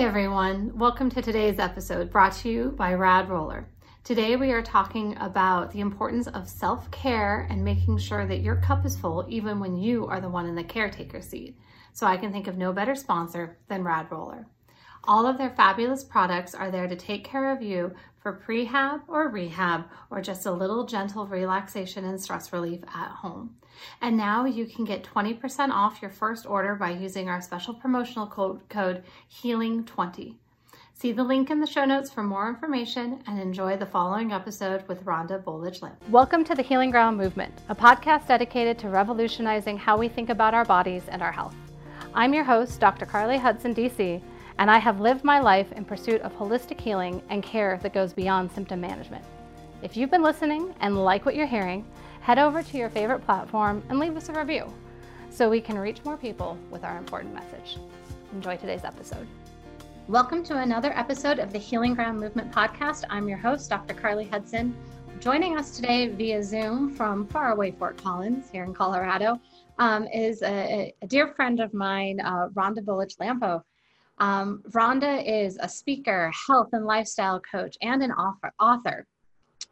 Everyone. Welcome to today's episode brought to you by Rad Roller. Today, we are talking about the importance of self care and making sure that your cup is full even when you are the one in the caretaker seat. So, I can think of no better sponsor than Rad Roller. All of their fabulous products are there to take care of you for prehab or rehab or just a little gentle relaxation and stress relief at home. And now you can get 20% off your first order by using our special promotional code, code HEALING20. See the link in the show notes for more information and enjoy the following episode with Rhonda Bolich Lampo. Welcome to the Healing Ground Movement, a podcast dedicated to revolutionizing how we think about our bodies and our health. I'm your host, Dr. Carly Hudson, DC and I have lived my life in pursuit of holistic healing and care that goes beyond symptom management. If you've been listening and like what you're hearing, head over to your favorite platform and leave us a review so we can reach more people with our important message. Enjoy today's episode. Welcome to another episode of the Healing Ground Movement podcast. I'm your host, Dr. Carly Hudson. Joining us today via Zoom from faraway Fort Collins here in Colorado um, is a, a, dear friend of mine, uh, Rhonda Bolich Lampo. Um, Rhonda is a speaker, health and lifestyle coach, and an author.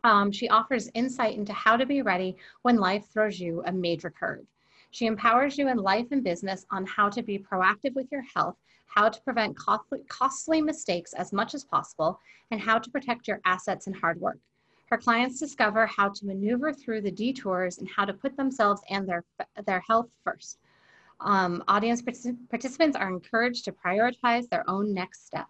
Um, she offers insight into how to be ready when life throws you a major curve. She empowers you in life and business on how to be proactive with your health, how to prevent costly mistakes as much as possible, and how to protect your assets and hard work. Her clients discover how to maneuver through the detours and how to put themselves and their, their health first. Um, audience participants are encouraged to prioritize their own next step.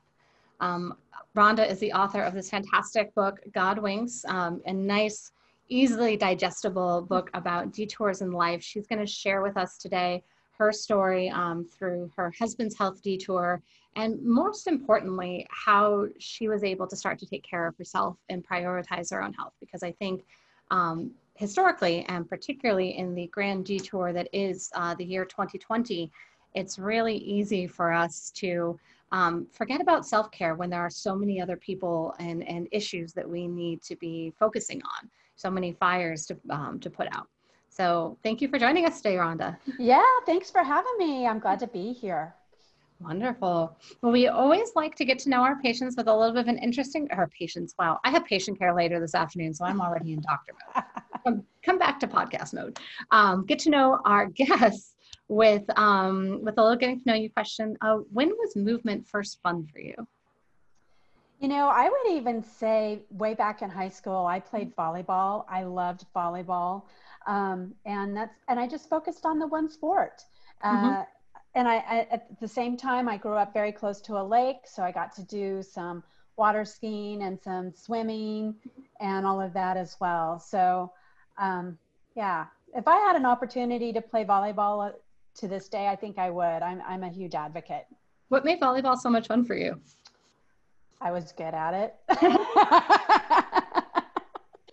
Um, Rhonda is the author of this fantastic book, God Winks, um, a nice, easily digestible book about detours in life. She's going to share with us today her story um, through her husband's health detour, and most importantly, how she was able to start to take care of herself and prioritize her own health. Because I think um, historically, and particularly in the grand detour that is uh, the year 2020, it's really easy for us to um, forget about self care when there are so many other people and, and issues that we need to be focusing on, so many fires to, um, to put out. So, thank you for joining us today, Rhonda. Yeah, thanks for having me. I'm glad to be here. Wonderful. Well, we always like to get to know our patients with a little bit of an interesting, our patients, wow, I have patient care later this afternoon, so I'm already in doctor mode. come, come back to podcast mode. Um, get to know our guests with um, with a little getting to know you question. Uh, when was movement first fun for you? You know, I would even say way back in high school, I played volleyball. I loved volleyball, um, and that's and I just focused on the one sport. Uh, mm-hmm. And I, I, at the same time, I grew up very close to a lake, so I got to do some water skiing and some swimming and all of that as well. So um, yeah, if I had an opportunity to play volleyball uh, to this day, I think I would. I'm, I'm a huge advocate. What made volleyball so much fun for you? I was good at it.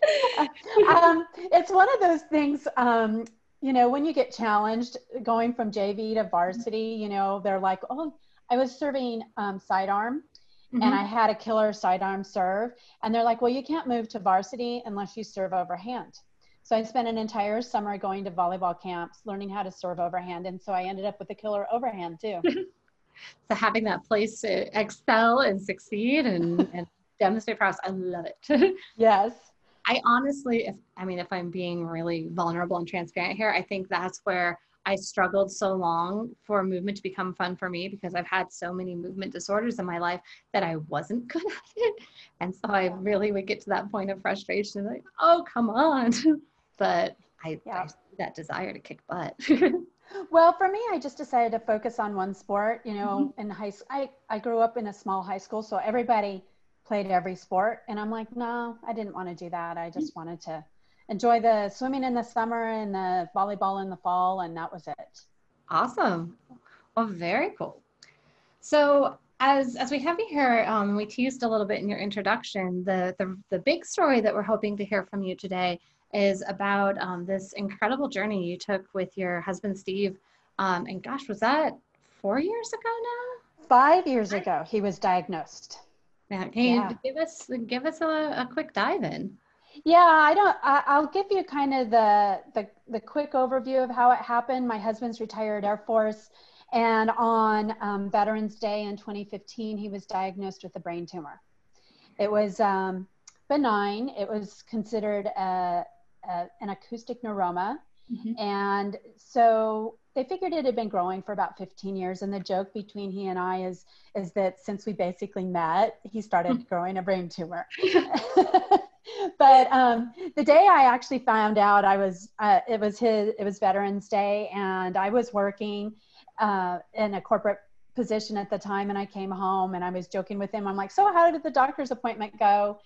um, it's one of those things, um, you know, when you get challenged going from JV to varsity, you know, they're like, oh, I was serving um, sidearm mm-hmm. and I had a killer sidearm serve. And they're like, well, you can't move to varsity unless you serve overhand. So I spent an entire summer going to volleyball camps, learning how to serve overhand. And so I ended up with a killer overhand too. so having that place to excel and succeed and, and demonstrate prowess, I love it. yes. I honestly, if I mean, if I'm being really vulnerable and transparent here, I think that's where I struggled so long for movement to become fun for me because I've had so many movement disorders in my life that I wasn't good at it. And so I really would get to that point of frustration, like, oh, come on. But I, yeah. I that desire to kick butt. well, for me, I just decided to focus on one sport. You know, mm-hmm. in high school, I, I grew up in a small high school, so everybody played every sport. And I'm like, no, I didn't want to do that. I just wanted to enjoy the swimming in the summer and the volleyball in the fall. And that was it. Awesome. Well, very cool. So as as we have you here, um, we teased a little bit in your introduction. The, the the big story that we're hoping to hear from you today is about um, this incredible journey you took with your husband, Steve. Um, and gosh, was that four years ago now? Five years ago, he was diagnosed. Yeah, can you give us give us a, a quick dive in? Yeah, I don't. I, will give you kind of the, the the quick overview of how it happened. My husband's retired Air Force, And on um, Veterans Day in 2015, he was diagnosed with a brain tumor. It was um, benign. It was considered a, a, an acoustic neuroma. Mm-hmm. And so they figured it had been growing for about 15 years. And the joke between he and I is, is that since we basically met, he started mm-hmm. growing a brain tumor. but um, the day I actually found out, I was uh, it was his it was Veterans Day, and I was working uh, in a corporate position at the time, and I came home and I was joking with him. I'm like, "So how did the doctor's appointment go?"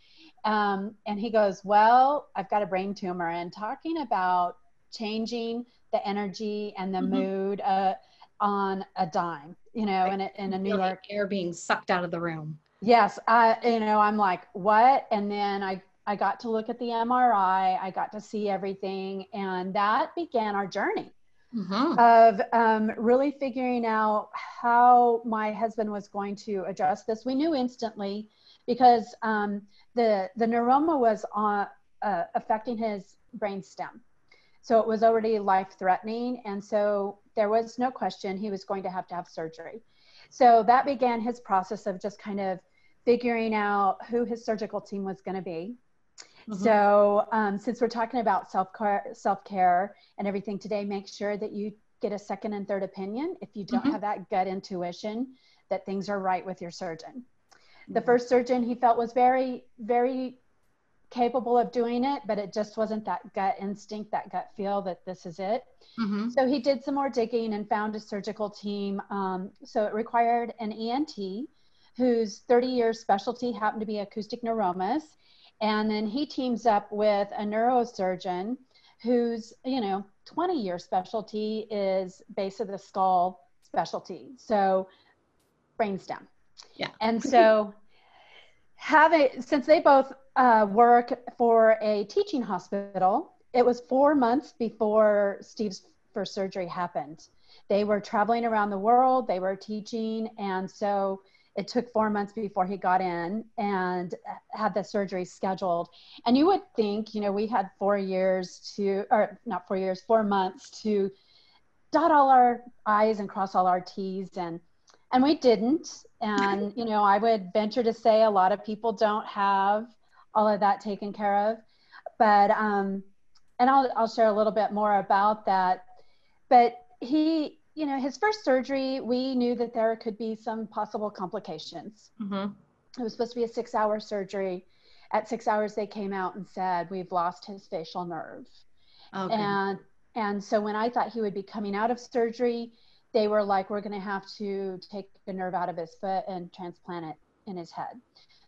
Um, and he goes, "Well, I've got a brain tumor," and talking about changing the energy and the mm-hmm. mood uh, on a dime, you know, in a, in a New York air being sucked out of the room. Yes, I, you know, I'm like, what? And then I I got to look at the MRI, I got to see everything, and that began our journey mm-hmm. of um, really figuring out how my husband was going to address this. We knew instantly because um, the the neuroma was on, uh, affecting his brain stem, so it was already life threatening, and so there was no question he was going to have to have surgery. So that began his process of just kind of figuring out who his surgical team was going to be Mm-hmm. So, um, since we're talking about self care, self care, and everything today, make sure that you get a second and third opinion if you don't mm-hmm. have that gut intuition that things are right with your surgeon. Mm-hmm. The first surgeon he felt was very, very capable of doing it, but it just wasn't that gut instinct, that gut feel that this is it. Mm-hmm. So he did some more digging and found a surgical team. Um, so it required an ENT whose 30 years specialty happened to be acoustic neuromas and then he teams up with a neurosurgeon whose, you know, 20 year specialty is base of the skull specialty. So brainstem. Yeah. And so having, since they both uh, work for a teaching hospital, it was four months before Steve's first surgery happened. They were traveling around the world, they were teaching. And so it took four months before he got in and had the surgery scheduled. And you would think, you know, we had four years to, or not four years, four months to dot all our I's and cross all our T's. And, and we didn't. And, you know, I would venture to say a lot of people don't have all of that taken care of. But, um, and I'll, I'll share a little bit more about that. But he, you know, his first surgery, we knew that there could be some possible complications. Mm-hmm. It was supposed to be a six hour surgery. At six hours, they came out and said, We've lost his facial nerve. Okay. And, and so when I thought he would be coming out of surgery, they were like, We're going to have to take a nerve out of his foot and transplant it in his head.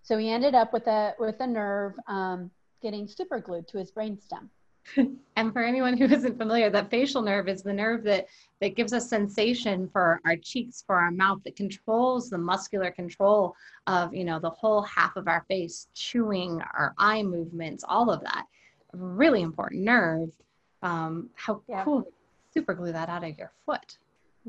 So he ended up with a, with a nerve um, getting super glued to his brainstem. and for anyone who isn't familiar, that facial nerve is the nerve that that gives us sensation for our cheeks, for our mouth, that controls the muscular control of you know the whole half of our face, chewing, our eye movements, all of that. Really important nerve. Um, how yeah. cool! Super glue that out of your foot.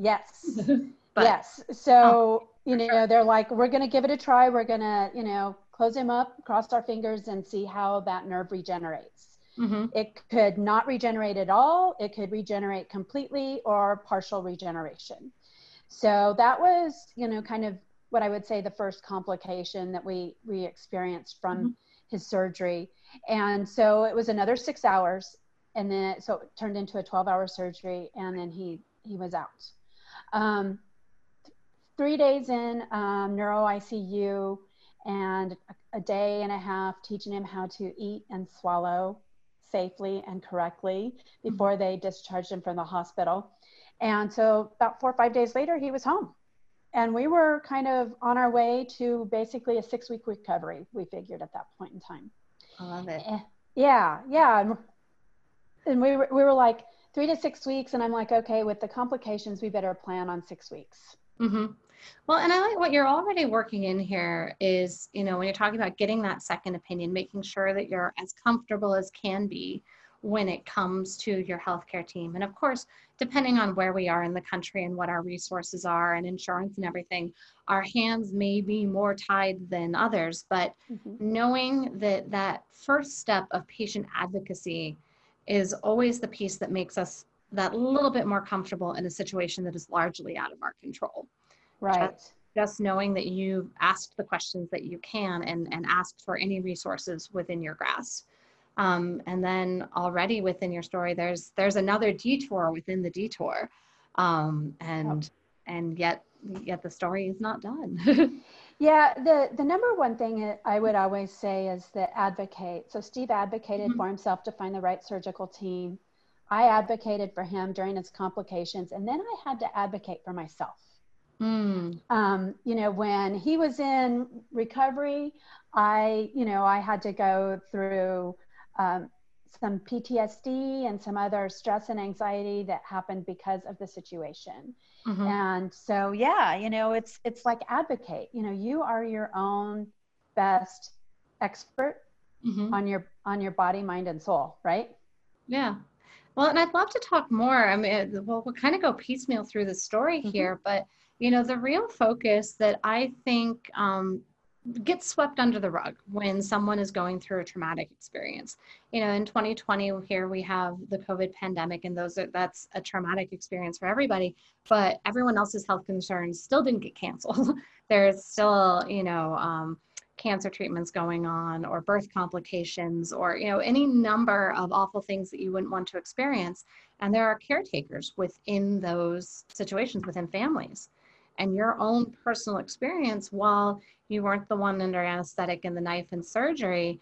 Yes. but, yes. So oh, you know sure. they're like, we're gonna give it a try. We're gonna you know close him up, cross our fingers, and see how that nerve regenerates. Mm-hmm. It could not regenerate at all. It could regenerate completely or partial regeneration. So that was, you know, kind of what I would say the first complication that we we experienced from mm-hmm. his surgery. And so it was another six hours, and then so it turned into a 12-hour surgery, and then he he was out. Um, three days in um, neuro ICU, and a, day and a half teaching him how to eat and swallow safely and correctly mm-hmm. before they discharged him from the hospital. And so about four or five days later, he was home. And we were kind of on our way to basically a six week recovery, we figured at that point in time. I love it. Eh, yeah, yeah. And we were, we were like three to six weeks. And I'm like, okay, with the complications, we better plan on six weeks. Mm-hmm. Well, and I like what you're already working in here is, you know, when you're talking about getting that second opinion, making sure that you're as comfortable as can be when it comes to your healthcare team. And of course, depending on where we are in the country and what our resources are and insurance and everything, our hands may be more tied than others. But mm-hmm. knowing that that first step of patient advocacy is always the piece that makes us that little bit more comfortable in a situation that is largely out of our control. Right. Just, just knowing that you've asked the questions that you can and, and asked for any resources within your grasp. Um, and then already within your story, there's there's another detour within the detour, um, and oh. and yet yet the story is not done. Yeah, the, the number one thing I would always say is that advocate. So Steve advocated mm-hmm. for himself to find the right surgical team. I advocated for him during his complications, and then I had to advocate for myself. Mm. Um, you know, when he was in recovery, I, you know, I had to go through um, some PTSD and some other stress and anxiety that happened because of the situation. Mm-hmm. And so, yeah, you know, it's it's like advocate. You know, you are your own best expert mm-hmm. on your on your body, mind, and soul, right? Yeah. Well, and I'd love to talk more. I mean, we'll, we'll kind of go piecemeal through the story mm-hmm. here, but you know, the real focus that I think um, gets swept under the rug when someone is going through a traumatic experience. You know, in 2020 here we have the COVID pandemic and those are that's a traumatic experience for everybody, but everyone else's health concerns still didn't get canceled. There's still, you know, um, cancer treatments going on or birth complications or you know any number of awful things that you wouldn't want to experience and there are caretakers within those situations within families and your own personal experience while you weren't the one under anesthetic and the knife and surgery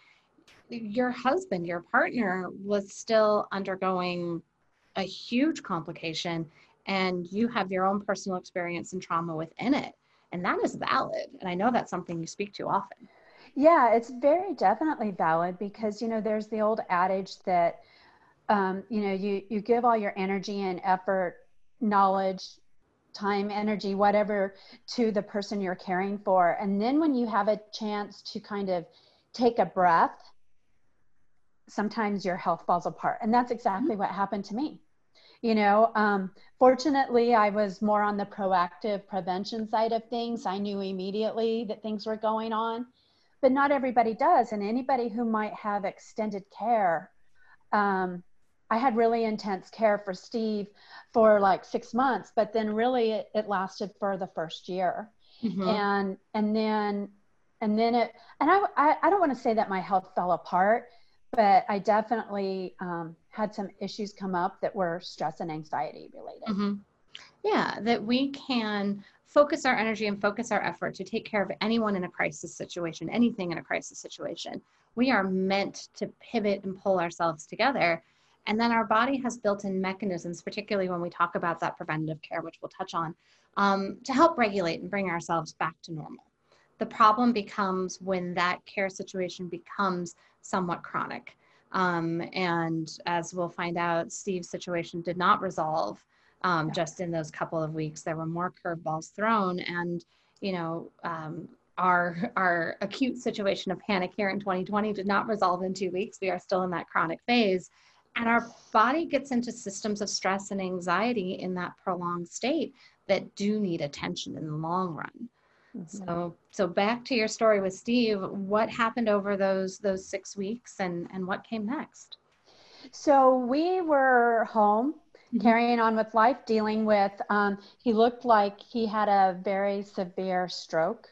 your husband your partner was still undergoing a huge complication and you have your own personal experience and trauma within it. And that is valid. And i know that's something you speak to often. Yeah it's very definitely valid because you know there's the old adage that um, you know you you give all your energy and effort knowledge time, energy, whatever to the person you're caring for. And then when you have a chance to kind of take a breath, sometimes your health falls apart. And that's exactly mm-hmm. what happened to me. You know, um, fortunately, I was more on the proactive prevention side of things. I knew immediately that things were going on, but not everybody does. And anybody who might have extended care, um, I had really intense care for Steve for like six months, but then really it, it lasted for the first year. Mm-hmm. And and then and then it and I I, I don't want to say that my health fell apart, but I definitely um, had some issues come up that were stress and anxiety related. Mm-hmm. Yeah, that we can focus our energy and focus our effort to take care of anyone in a crisis situation, anything in a crisis situation. We are meant to pivot and pull ourselves together and then our body has built in mechanisms, particularly when we talk about that preventative care, which we'll touch on, um, to help regulate and bring ourselves back to normal. The problem becomes when that care situation becomes somewhat chronic. Um, and as we'll find out, Steve's situation did not resolve um, just in those couple of weeks. There were more curveballs thrown, and you know, um, our our acute situation of panic here in 2020 did not resolve in two weeks. We are still in that chronic phase, and our body gets into systems of stress and anxiety in that prolonged state that do need attention in the long run. Mm-hmm. So so back to your story with Steve, what happened over those those 6 weeks and and what came next? So we were home mm-hmm. carrying on with life dealing with um, he looked like he had a very severe stroke.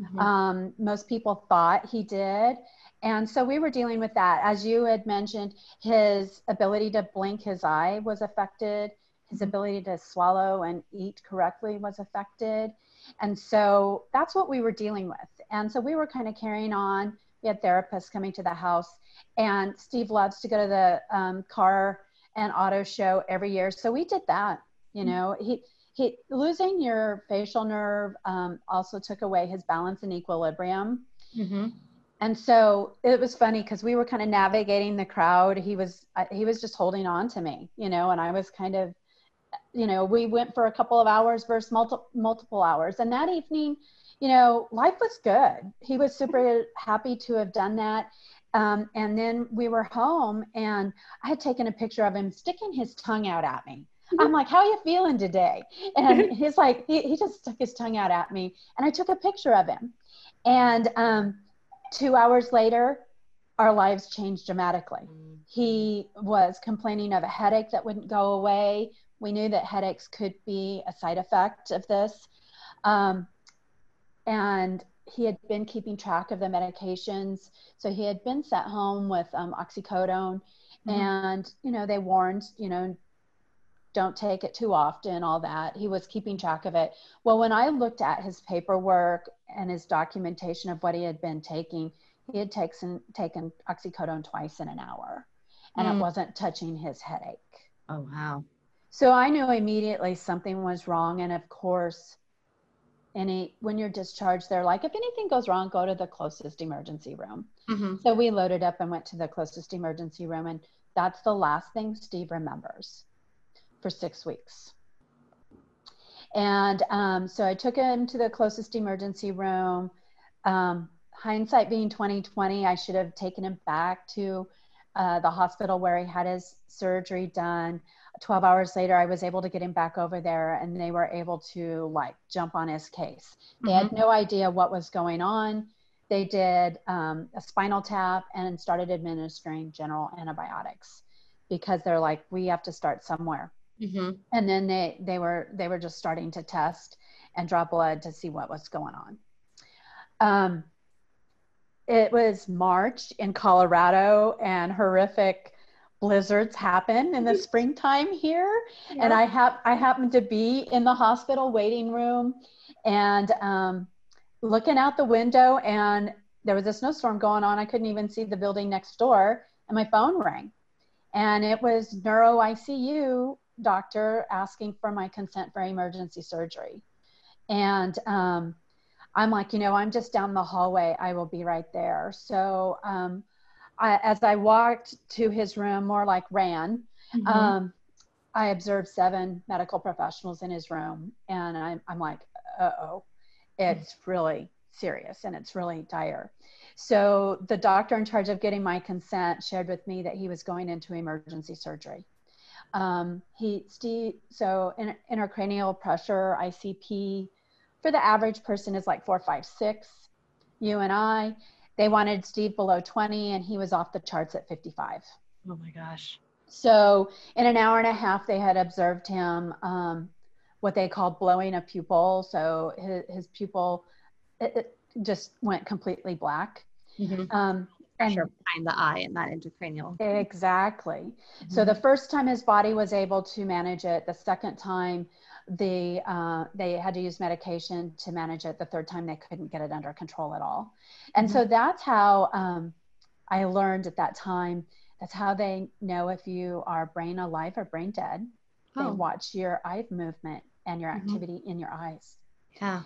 Mm-hmm. Um, most people thought he did. And so we were dealing with that. As you had mentioned, his ability to blink his eye was affected, his mm-hmm. ability to swallow and eat correctly was affected. And so that's what we were dealing with. And so we were kind of carrying on. We had therapists coming to the house, and Steve loves to go to the um, car and auto show every year. So we did that. You mm-hmm. know, he he losing your facial nerve um, also took away his balance and equilibrium. Mm-hmm and so it was funny because we were kind of navigating the crowd he was he was just holding on to me you know and i was kind of you know we went for a couple of hours versus multiple multiple hours and that evening you know life was good he was super happy to have done that um, and then we were home and i had taken a picture of him sticking his tongue out at me I'm like, how are you feeling today? And he's like, he, he just stuck his tongue out at me. And I took a picture of him. And um, two hours later, our lives changed dramatically. He was complaining of a headache that wouldn't go away. We knew that headaches could be a side effect of this. Um, and he had been keeping track of the medications. So he had been sent home with um, oxycodone. Mm-hmm. And, you know, they warned, you know, don't take it too often, all that. He was keeping track of it. Well, when I looked at his paperwork and his documentation of what he had been taking, he had taken, taken oxycodone twice in an hour and mm. it wasn't touching his headache. Oh, wow. So I knew immediately something was wrong. And of course, any when you're discharged, they're like, if anything goes wrong, go to the closest emergency room. Mm-hmm. So we loaded up and went to the closest emergency room, and that's the last thing Steve remembers for six weeks. And um, so I took him to the closest emergency room. Um, hindsight being 2020, I should have taken him back to uh, the hospital where he had his surgery done. 12 hours later, I was able to get him back over there and they were able to like jump on his case. They mm-hmm. had no idea what was going on. They did um, a spinal tap and started administering general antibiotics because they're like, we have to start somewhere. Mm-hmm. And then they, they were, they were just starting to test and draw blood to see what was going on. Um, it was March in Colorado and horrific blizzards happen in the springtime here yeah. and i have i happened to be in the hospital waiting room and um, looking out the window and there was a snowstorm going on i couldn't even see the building next door and my phone rang and it was neuro icu doctor asking for my consent for emergency surgery and um, i'm like you know i'm just down the hallway i will be right there so um, I, as I walked to his room, more like ran, mm-hmm. um, I observed seven medical professionals in his room, and I'm, I'm like, uh oh, it's really serious and it's really dire. So the doctor in charge of getting my consent shared with me that he was going into emergency surgery. Um, he Steve, so in, intracranial pressure ICP for the average person is like four, five, six. You and I, they wanted Steve below 20 and he was off the charts at 55. Oh my gosh. So in an hour and a half, they had observed him um, what they called blowing a pupil. So his, his pupil it, it just went completely black. Mm-hmm. Um, and behind the eye and that intracranial. Exactly. Mm-hmm. So the first time his body was able to manage it, the second time the uh, they had to use medication to manage it. The third time they couldn't get it under control at all, and mm-hmm. so that's how um, I learned at that time. That's how they know if you are brain alive or brain dead. They oh. watch your eye movement and your mm-hmm. activity in your eyes. Yeah.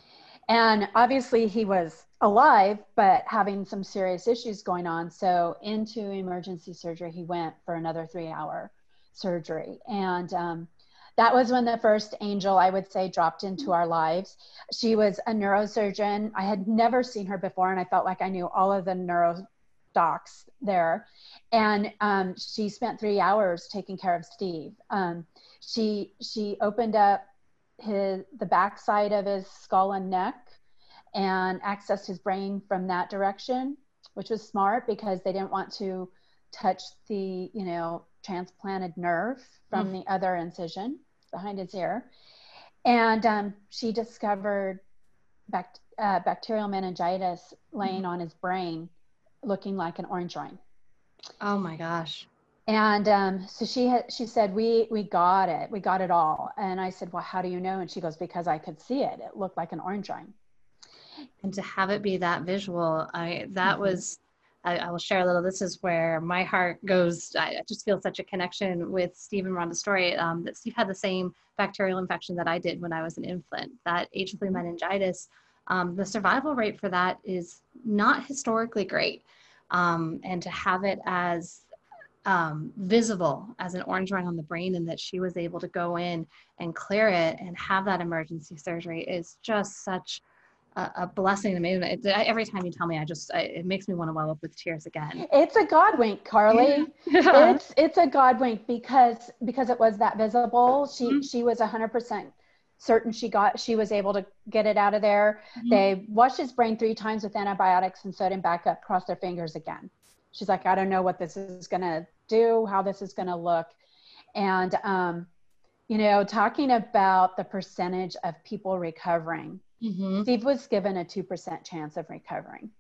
And obviously, he was alive, but having some serious issues going on. So, into emergency surgery, he went for another three hour surgery. And um, that was when the first angel, I would say, dropped into our lives. She was a neurosurgeon. I had never seen her before, and I felt like I knew all of the neuro docs there. And um, she spent three hours taking care of Steve. Um, she she opened up his the backside of his skull and neck and accessed his brain from that direction, which was smart because they didn't want to touch the you know transplanted nerve from mm. the other incision behind his ear. And um, she discovered bact- uh, bacterial meningitis laying mm. on his brain, looking like an orange ring. Oh my gosh. And um, so she had, she said, we, we got it. We got it all. And I said, well, how do you know? And she goes, because I could see it. It looked like an orange ring. And to have it be that visual, I, that mm-hmm. was I, I, will share a little. This is where my heart goes. I just feel such a connection with Steve and Rhonda's story. Um, that Steve had the same bacterial infection that I did when I was an infant. That bacterial meningitis. Um, the survival rate for that is not historically great, um, and to have it as um, visible as an orange ring on the brain, and that she was able to go in and clear it and have that emergency surgery is just such a, a blessing to me. It, every time you tell me, I just I, it makes me want to well up with tears again. It's a God wink, Carly. Yeah. It's it's a God wink because because it was that visible. She mm-hmm. she was hundred percent certain she got she was able to get it out of there. Mm-hmm. They washed his brain three times with antibiotics and sewed him back up. Crossed their fingers again. she's like, I don't know what this is going to do, how this is going to look. And, um, you know, talking about the percentage of people recovering, mm-hmm. Steve was given a 2% chance of recovering.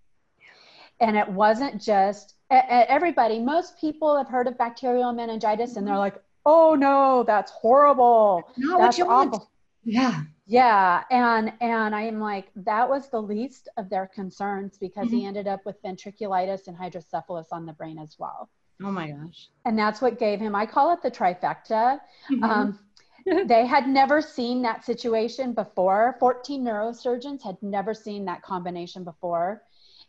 And it wasn't just everybody, most people have heard of bacterial meningitis and they're like, oh no, that's horrible. Not that's what you awful. want. Yeah. Yeah. And and I'm like, that was the least of their concerns because mm-hmm. he ended up with ventriculitis and hydrocephalus on the brain as well. Oh my gosh. And that's what gave him, I call it the trifecta. Mm-hmm. Um, they had never seen that situation before. 14 neurosurgeons had never seen that combination before.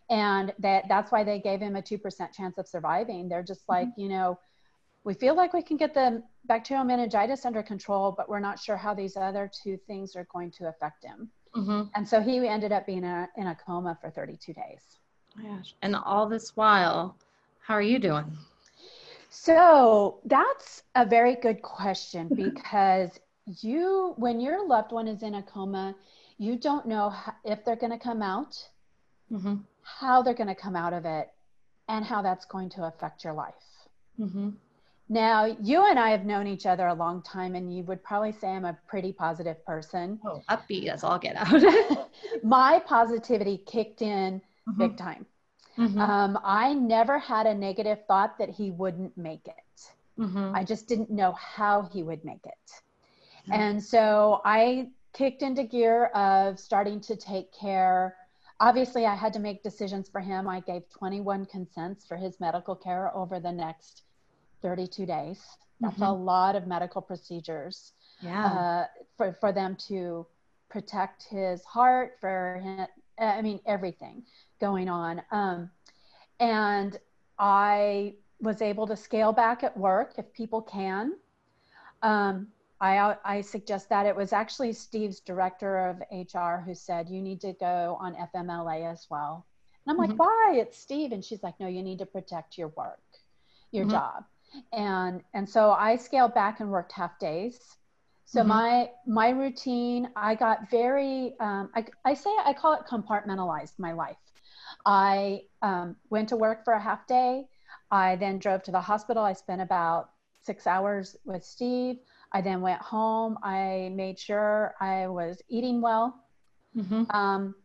And that, that's why they gave him a 2% chance of surviving. They're just like, mm-hmm. you know, we feel like we can get the bacterial meningitis under control, but we're not sure how these other two things are going to affect him. Mm-hmm. And so he ended up being a, in a coma for 32 days. Gosh. And all this while, how are you doing? So that's a very good question because you, when your loved one is in a coma, you don't know if they're going to come out, mm-hmm. how they're going to come out of it, and how that's going to affect your life. Mm-hmm. Now, you and I have known each other a long time, and you would probably say I'm a pretty positive person. Oh, upbeat, that's all get out. My positivity kicked in mm-hmm. big time. Mm-hmm. Um, I never had a negative thought that he wouldn't make it. Mm-hmm. I just didn't know how he would make it. And so I kicked into gear of starting to take care. Obviously, I had to make decisions for him. I gave 21 consents for his medical care over the next 32 days. That's a mm-hmm. lot of medical procedures yeah. uh, for, for them to protect his heart, for him, I mean, everything going on. Um, and I was able to scale back at work if people can. Um, I, I suggest that it was actually Steve's director of HR who said, You need to go on FMLA as well. And I'm mm-hmm. like, Why? It's Steve. And she's like, No, you need to protect your work, your mm-hmm. job. And, and so I scaled back and worked half days. So mm-hmm. my my routine, I got very um, I, I say I call it compartmentalized my life. I um, went to work for a half day. I then drove to the hospital. I spent about six hours with Steve. I then went home. I made sure I was eating well. Mm-hmm. Um,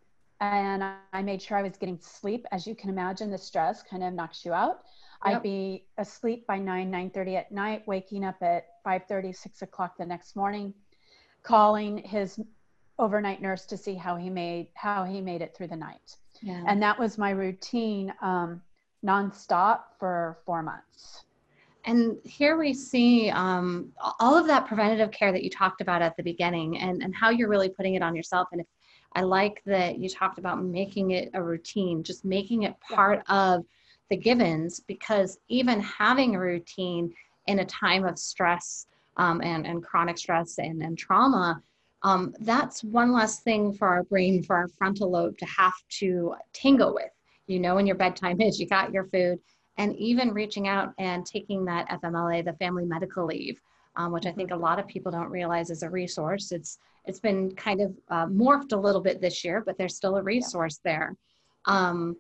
and I made sure I was getting sleep. As you can imagine, the stress kind of knocks you out. Yep. I'd be asleep by 9, 9.30 at night, waking up at 5.30, 6 o'clock the next morning, calling his overnight nurse to see how he made how he made it through the night. Yeah. And that was my routine um, nonstop for four months. And here we see um, all of that preventative care that you talked about at the beginning and, and how you're really putting it on yourself. And if, I like that you talked about making it a routine, just making it part yeah. of the givens, because even having a routine in a time of stress um, and, and chronic stress and, and trauma um, that's one less thing for our brain, for our frontal lobe to have to tango with. You know, when your bedtime is, you got your food, and even reaching out and taking that FMLA, the family medical leave, um, which I think a lot of people don't realize is a resource. It's it's been kind of uh, morphed a little bit this year, but there's still a resource yeah. there. Um,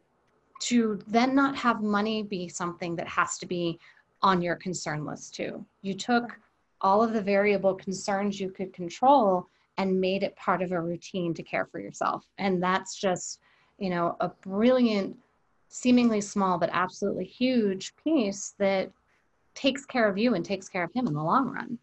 to then not have money be something that has to be on your concern list too. You took all of the variable concerns you could control and made it part of a routine to care for yourself. And that's just, you know, a brilliant, seemingly small, but absolutely huge piece that takes care of you and takes care of him in the long run.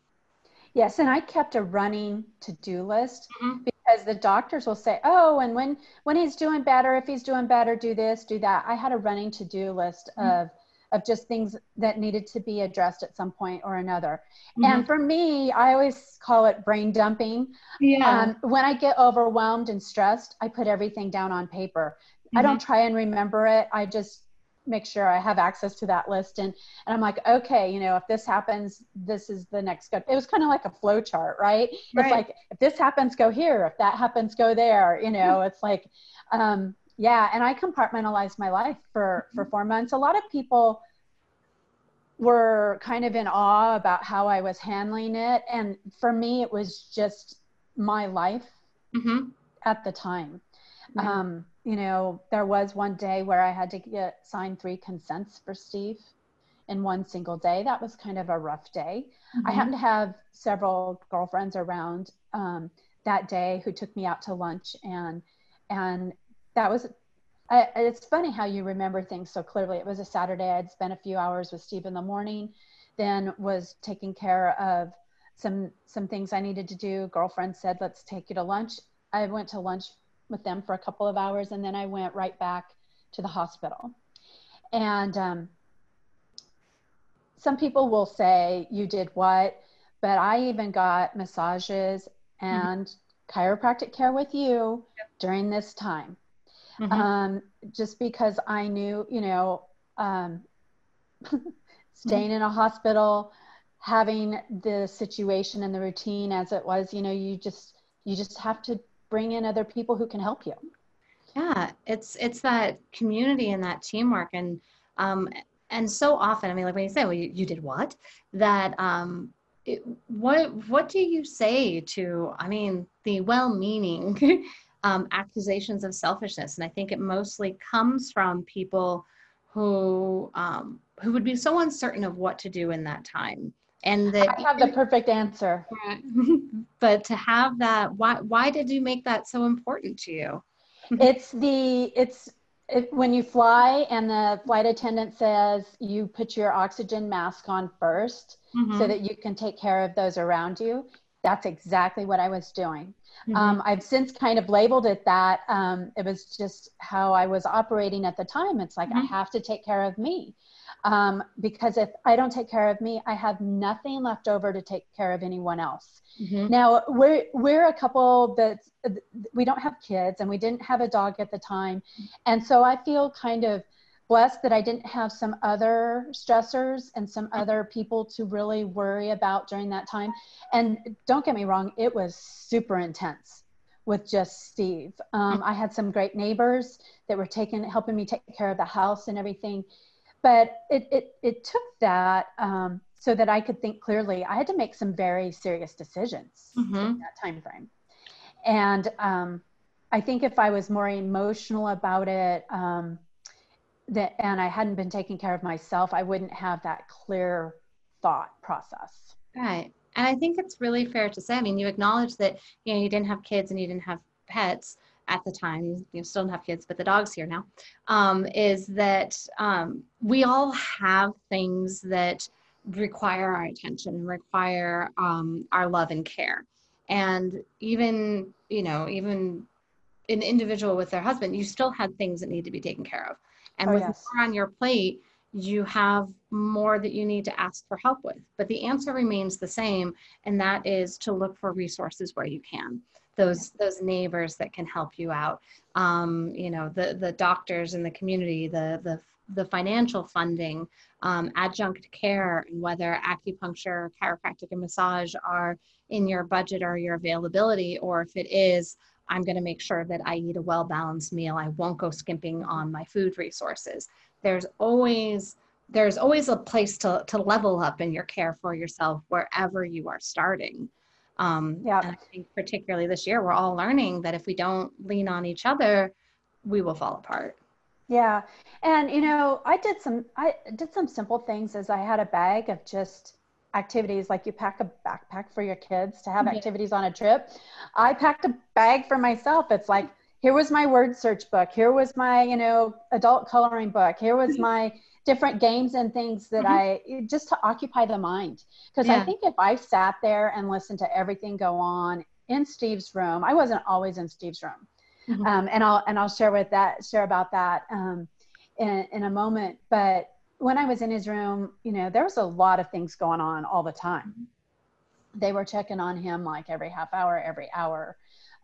Yes, and I kept a running to-do list mm-hmm. because the doctors will say, "Oh, and when when he's doing better, if he's doing better, do this, do that." I had a running to-do list mm-hmm. of of just things that needed to be addressed at some point or another. Mm-hmm. And for me, I always call it brain dumping. Yeah. Um, when I get overwhelmed and stressed, I put everything down on paper. Mm-hmm. I don't mm-hmm. try and remember it. I just make sure I have access to that list. And, and I'm like, okay, you know, if this happens, this is the next step. It was kind of like a flow chart, right? right? It's like, if this happens, go here. If that happens, go there. You know, it's like, um, yeah and i compartmentalized my life for for mm-hmm. four months a lot of people were kind of in awe about how i was handling it and for me it was just my life mm-hmm. at the time mm-hmm. um, you know, there was one day where I had to get signed three consents for Steve in one single day. That was kind of a rough day. Mm-hmm. I happened to have several girlfriends around um, that day who took me out to lunch, and and that was. I, it's funny how you remember things so clearly. It was a Saturday. I'd spent a few hours with Steve in the morning, then was taking care of some some things I needed to do. Girlfriend said, "Let's take you to lunch." I went to lunch with them for a couple of hours, and then I went right back to the hospital. And um, some people will say, "You did what?" But I even got massages and mm-hmm. chiropractic care with you yep. during this time, mm-hmm. um, just because I knew, you know. Um, staying in a hospital having the situation and the routine as it was you know you just you just have to bring in other people who can help you yeah it's it's that community and that teamwork and um and so often i mean like when you say well you, you did what that um it, what what do you say to i mean the well-meaning um, accusations of selfishness and i think it mostly comes from people who um, who would be so uncertain of what to do in that time and that I have the perfect answer. but to have that, why why did you make that so important to you? it's the it's it, when you fly and the flight attendant says you put your oxygen mask on 1st mm-hmm. so that you can take care of those around you. That's exactly what I was doing. Mm-hmm. Um, I've since kind of labeled it that. Um, it was just how I was operating at the time. It's like mm-hmm. I have to take care of me um, because if I don't take care of me, I have nothing left over to take care of anyone else. Mm-hmm. Now we're we're a couple that we don't have kids and we didn't have a dog at the time, and so I feel kind of blessed that I didn't have some other stressors and some other people to really worry about during that time. And don't get me wrong, it was super intense with just Steve. Um, I had some great neighbors that were taking helping me take care of the house and everything but it, it, it took that um, so that I could think clearly. I had to make some very serious decisions mm-hmm. in that time frame. And um, I think if I was more emotional about it, um, that, and I hadn't been taking care of myself, I wouldn't have that clear thought process. Right. And I think it's really fair to say, I mean, you acknowledge that, you know, you didn't have kids and you didn't have pets at the time, you still don't have kids, but the dog's here now, um, is that um, we all have things that require our attention, and require um, our love and care. And even, you know, even an individual with their husband, you still had things that need to be taken care of. And oh, with yes. more on your plate, you have more that you need to ask for help with. But the answer remains the same, and that is to look for resources where you can those those neighbors that can help you out um, you know the the doctors in the community the the the financial funding um, adjunct care and whether acupuncture chiropractic and massage are in your budget or your availability or if it is i'm going to make sure that i eat a well balanced meal i won't go skimping on my food resources there's always there's always a place to, to level up in your care for yourself wherever you are starting um, yeah. And I think particularly this year, we're all learning that if we don't lean on each other, we will fall apart. Yeah. And, you know, I did some, I did some simple things as I had a bag of just activities like you pack a backpack for your kids to have mm-hmm. activities on a trip. I packed a bag for myself. It's like, here was my word search book. Here was my, you know, adult coloring book. Here was mm-hmm. my different games and things that mm-hmm. I just to occupy the mind. Because yeah. I think if I sat there and listened to everything go on in Steve's room, I wasn't always in Steve's room. Mm-hmm. Um, and I'll and I'll share with that share about that um, in in a moment. But when I was in his room, you know, there was a lot of things going on all the time. Mm-hmm. They were checking on him like every half hour, every hour,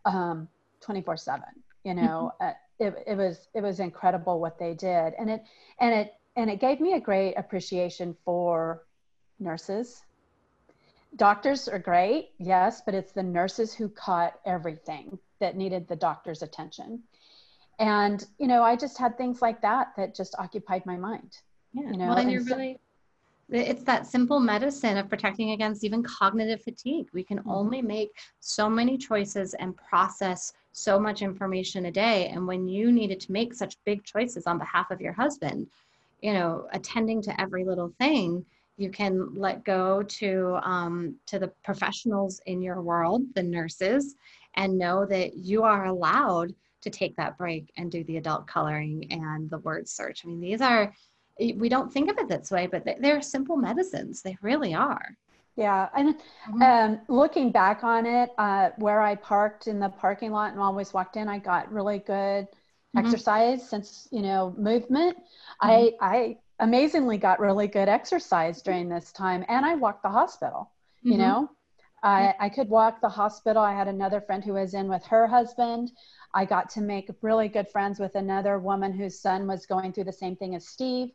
um, 24 seven, you know, mm-hmm. uh, it, it was, it was incredible what they did. And it, and it, and it gave me a great appreciation for nurses. Doctors are great, yes, but it's the nurses who caught everything that needed the doctor's attention. And, you know, I just had things like that that just occupied my mind. Yeah. You know, well, and, and you're so, really, it's that simple medicine of protecting against even cognitive fatigue. We can mm-hmm. only make so many choices and process so much information a day. And when you needed to make such big choices on behalf of your husband, you know, attending to every little thing, you can let go to um, to the professionals in your world, the nurses, and know that you are allowed to take that break and do the adult coloring and the word search. I mean, these are we don't think of it this way, but they're simple medicines. They really are. Yeah, and mm-hmm. um, looking back on it, uh, where I parked in the parking lot and always walked in, I got really good mm-hmm. exercise since you know movement. Mm-hmm. I I amazingly got really good exercise during this time, and I walked the hospital. You mm-hmm. know, I I could walk the hospital. I had another friend who was in with her husband. I got to make really good friends with another woman whose son was going through the same thing as Steve,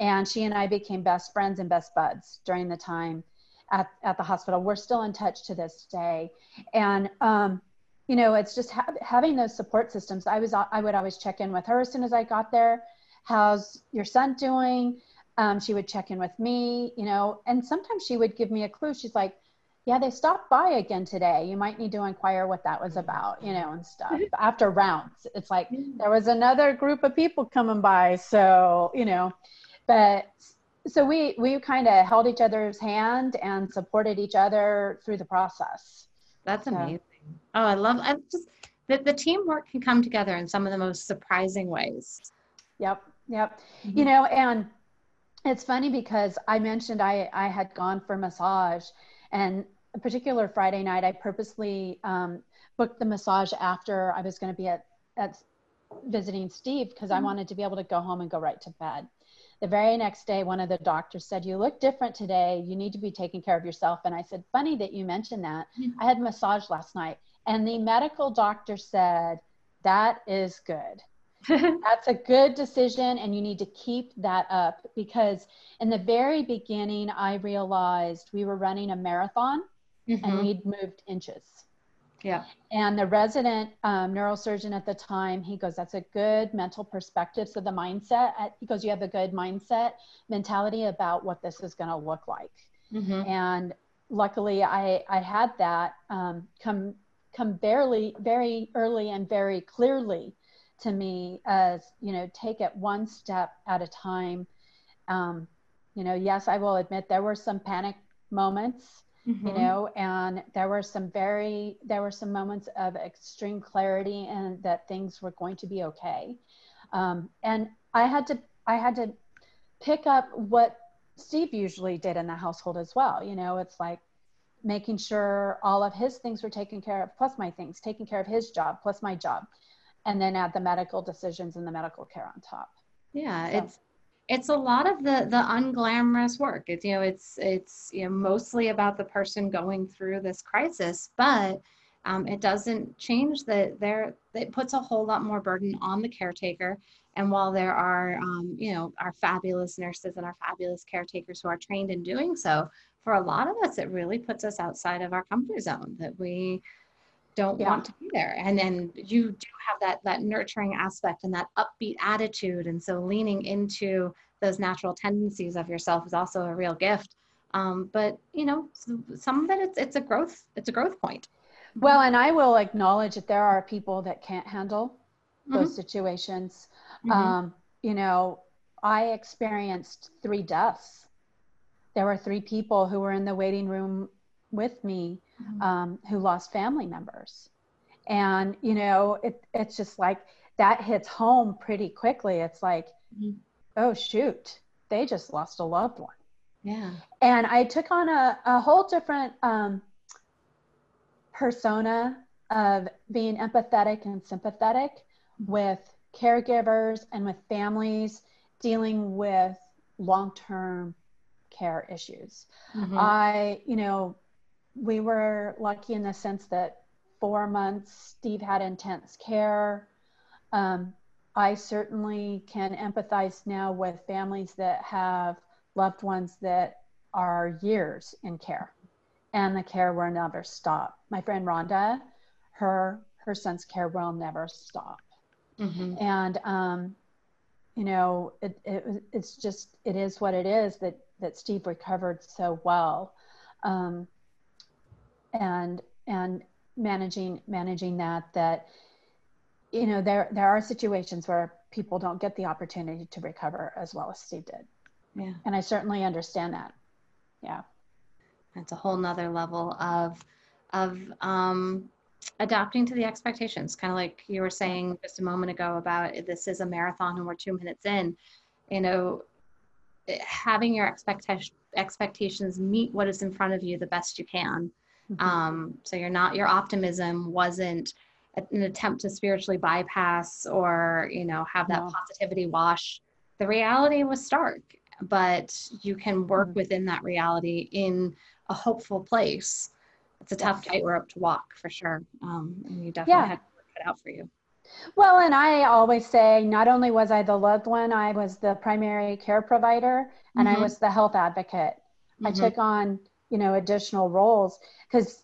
and she and I became best friends and best buds during the time at, at the hospital. We're still in touch to this day. And, um, you know, it's just ha- having those support systems. I was, I would always check in with her as soon as I got there. How's your son doing? Um, she would check in with me, you know, and sometimes she would give me a clue. She's like, yeah, they stopped by again today. You might need to inquire what that was about, you know, and stuff. After rounds, it's like there was another group of people coming by. So, you know, but so we we kind of held each other's hand and supported each other through the process that's so. amazing oh i love i just the, the teamwork can come together in some of the most surprising ways yep yep mm-hmm. you know and it's funny because i mentioned i i had gone for massage and a particular friday night i purposely um, booked the massage after i was going to be at at visiting steve because mm-hmm. i wanted to be able to go home and go right to bed the very next day, one of the doctors said, You look different today. You need to be taking care of yourself. And I said, Funny that you mentioned that. Mm-hmm. I had massage last night. And the medical doctor said, That is good. That's a good decision. And you need to keep that up because in the very beginning, I realized we were running a marathon mm-hmm. and we'd moved inches. Yeah. And the resident um, neurosurgeon at the time, he goes, that's a good mental perspective. So the mindset, uh, he goes, you have a good mindset mentality about what this is going to look like. Mm-hmm. And luckily I, I had that um, come, come barely, very early and very clearly to me as, you know, take it one step at a time. Um, you know, yes, I will admit there were some panic moments mm-hmm. you know and there were some very there were some moments of extreme clarity and that things were going to be okay um, and i had to i had to pick up what steve usually did in the household as well you know it's like making sure all of his things were taken care of plus my things taking care of his job plus my job and then add the medical decisions and the medical care on top yeah so. it's it's a lot of the the unglamorous work. It's you know it's it's you know mostly about the person going through this crisis but um, it doesn't change that there it puts a whole lot more burden on the caretaker. And while there are um, you know our fabulous nurses and our fabulous caretakers who are trained in doing so for a lot of us it really puts us outside of our comfort zone that we don't yeah. want to be there and then you do have that that nurturing aspect and that upbeat attitude and so leaning into those natural tendencies of yourself is also a real gift um, but you know some of it it's, it's a growth it's a growth point well and i will acknowledge that there are people that can't handle those mm-hmm. situations mm-hmm. Um, you know i experienced three deaths there were three people who were in the waiting room with me mm-hmm. um, who lost family members. And, you know, it, it's just like that hits home pretty quickly. It's like, mm-hmm. oh, shoot, they just lost a loved one. Yeah. And I took on a, a whole different um, persona of being empathetic and sympathetic mm-hmm. with caregivers and with families dealing with long term care issues. Mm-hmm. I, you know, we were lucky in the sense that four months Steve had intense care. Um, I certainly can empathize now with families that have loved ones that are years in care and the care will never stop. My friend Rhonda, her her son's care will never stop. Mm-hmm. And um, you know, it, it, it's just it is what it is that that Steve recovered so well. Um, and and managing managing that that you know, there there are situations where people don't get the opportunity to recover as well as Steve did. Yeah. And I certainly understand that. Yeah. That's a whole nother level of of um adapting to the expectations, kind of like you were saying just a moment ago about this is a marathon and we're two minutes in. You know, having your expectation expectations meet what is in front of you the best you can. Mm-hmm. Um, so you're not your optimism wasn't an attempt to spiritually bypass or you know have that no. positivity wash. The reality was stark, but you can work mm-hmm. within that reality in a hopeful place. It's a tough tightrope to walk for sure, um, and you definitely yeah. had to work it out for you. Well, and I always say not only was I the loved one, I was the primary care provider and mm-hmm. I was the health advocate. Mm-hmm. I took on, you know, additional roles because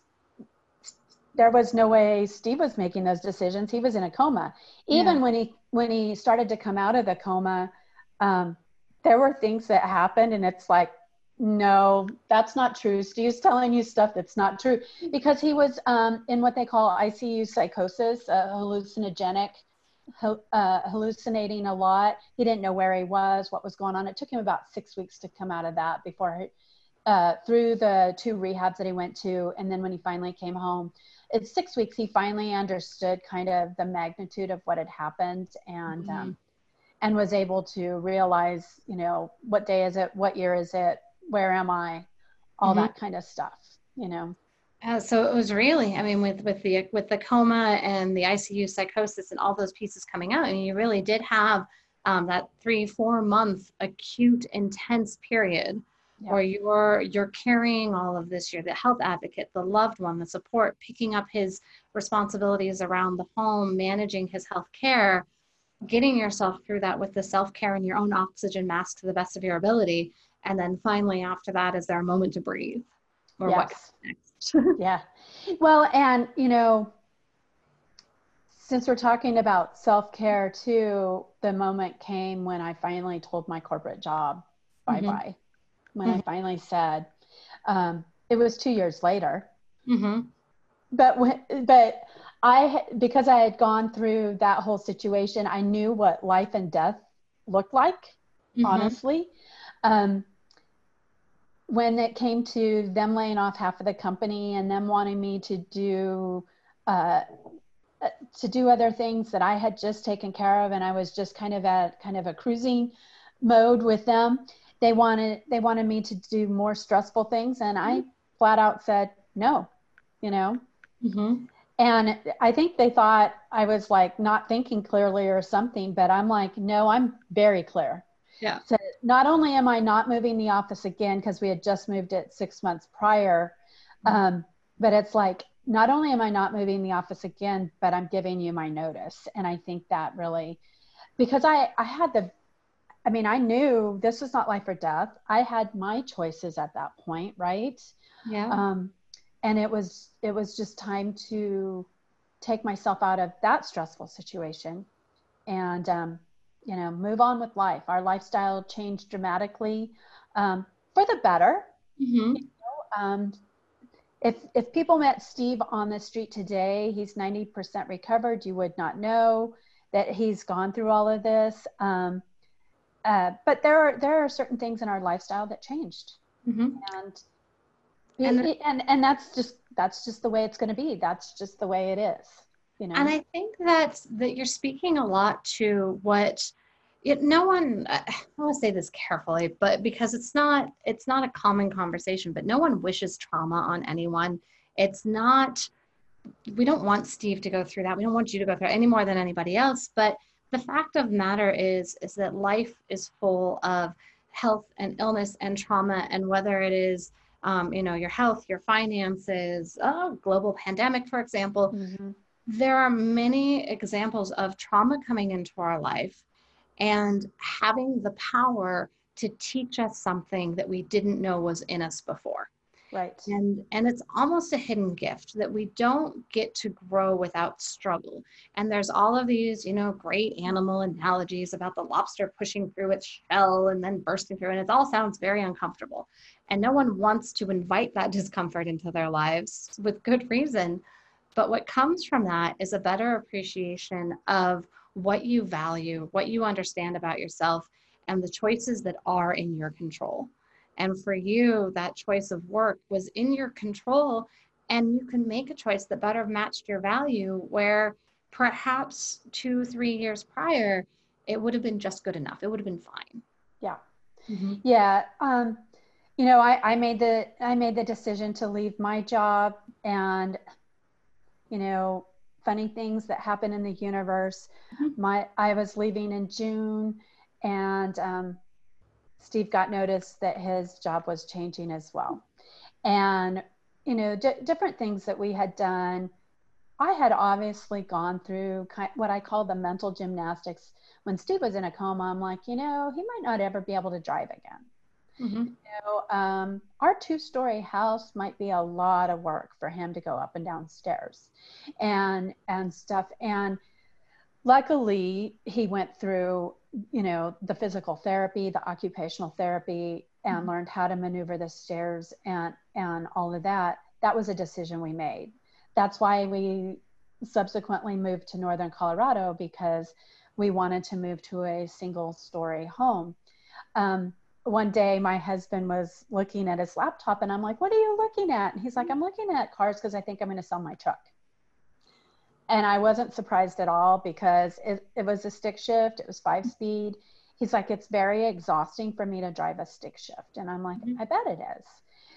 there was no way Steve was making those decisions. He was in a coma. Even yeah. when he when he started to come out of the coma, um, there were things that happened, and it's like, no, that's not true. Steve's telling you stuff that's not true because he was um, in what they call ICU psychosis, uh, hallucinogenic, uh, hallucinating a lot. He didn't know where he was, what was going on. It took him about six weeks to come out of that before, uh, through the two rehabs that he went to, and then when he finally came home, it's six weeks. He finally understood kind of the magnitude of what had happened, and mm-hmm. um, and was able to realize, you know, what day is it, what year is it, where am I, all mm-hmm. that kind of stuff, you know. Uh, so it was really, I mean, with with the with the coma and the ICU psychosis and all those pieces coming out, I mean, you really did have um, that three four month acute intense period yeah. where you're you're carrying all of this. You're the health advocate, the loved one, the support, picking up his responsibilities around the home, managing his health care, getting yourself through that with the self care and your own oxygen mask to the best of your ability, and then finally after that, is there a moment to breathe, or yes. what next? yeah. Well, and you know, since we're talking about self care too, the moment came when I finally told my corporate job bye bye. Mm-hmm. When mm-hmm. I finally said, um, it was two years later. Mm-hmm. But when, but I because I had gone through that whole situation, I knew what life and death looked like. Mm-hmm. Honestly, um, when it came to them laying off half of the company and them wanting me to do uh, to do other things that I had just taken care of and I was just kind of at kind of a cruising mode with them. They wanted they wanted me to do more stressful things and I mm-hmm. flat out said no, you know. Mm-hmm. And I think they thought I was like not thinking clearly or something, but I'm like, no, I'm very clear. Yeah. So not only am I not moving the office again because we had just moved it six months prior, mm-hmm. um, but it's like not only am I not moving the office again, but I'm giving you my notice. And I think that really, because I I had the, I mean I knew this was not life or death. I had my choices at that point, right? Yeah. Um, and it was it was just time to take myself out of that stressful situation and um, you know, move on with life. Our lifestyle changed dramatically um, for the better. Mm-hmm. You know, um, if if people met Steve on the street today, he's ninety percent recovered. You would not know that he's gone through all of this. Um, uh, but there are there are certain things in our lifestyle that changed, mm-hmm. and and, it, and and that's just that's just the way it's going to be. That's just the way it is you know and i think that that you're speaking a lot to what it, no one i want to say this carefully but because it's not it's not a common conversation but no one wishes trauma on anyone it's not we don't want steve to go through that we don't want you to go through it any more than anybody else but the fact of matter is is that life is full of health and illness and trauma and whether it is um, you know your health your finances oh, global pandemic for example mm-hmm. there are many examples of trauma coming into our life and having the power to teach us something that we didn't know was in us before right. And and it's almost a hidden gift that we don't get to grow without struggle. And there's all of these you know great animal analogies about the lobster pushing through its shell and then bursting through and it all sounds very uncomfortable. And no one wants to invite that discomfort into their lives with good reason. But what comes from that is a better appreciation of what you value, what you understand about yourself, and the choices that are in your control. And for you, that choice of work was in your control, and you can make a choice that better matched your value, where perhaps two, three years prior, it would have been just good enough. It would have been fine. Yeah. Mm-hmm. Yeah. Um, you know, I, I made the I made the decision to leave my job and you know, funny things that happen in the universe. Mm-hmm. My I was leaving in June and um, Steve got notice that his job was changing as well. And you know, d- different things that we had done. I had obviously gone through kind what I call the mental gymnastics. When Steve was in a coma, I'm like, you know, he might not ever be able to drive again. Mm-hmm. You know, um, our two-story house might be a lot of work for him to go up and down stairs, and and stuff. And luckily, he went through, you know, the physical therapy, the occupational therapy, and mm-hmm. learned how to maneuver the stairs and and all of that. That was a decision we made. That's why we subsequently moved to northern Colorado because we wanted to move to a single-story home. Um, one day my husband was looking at his laptop and I'm like, what are you looking at? And he's like, I'm looking at cars because I think I'm going to sell my truck. And I wasn't surprised at all because it, it was a stick shift, it was five speed. He's like, it's very exhausting for me to drive a stick shift. And I'm like, mm-hmm. I bet it is.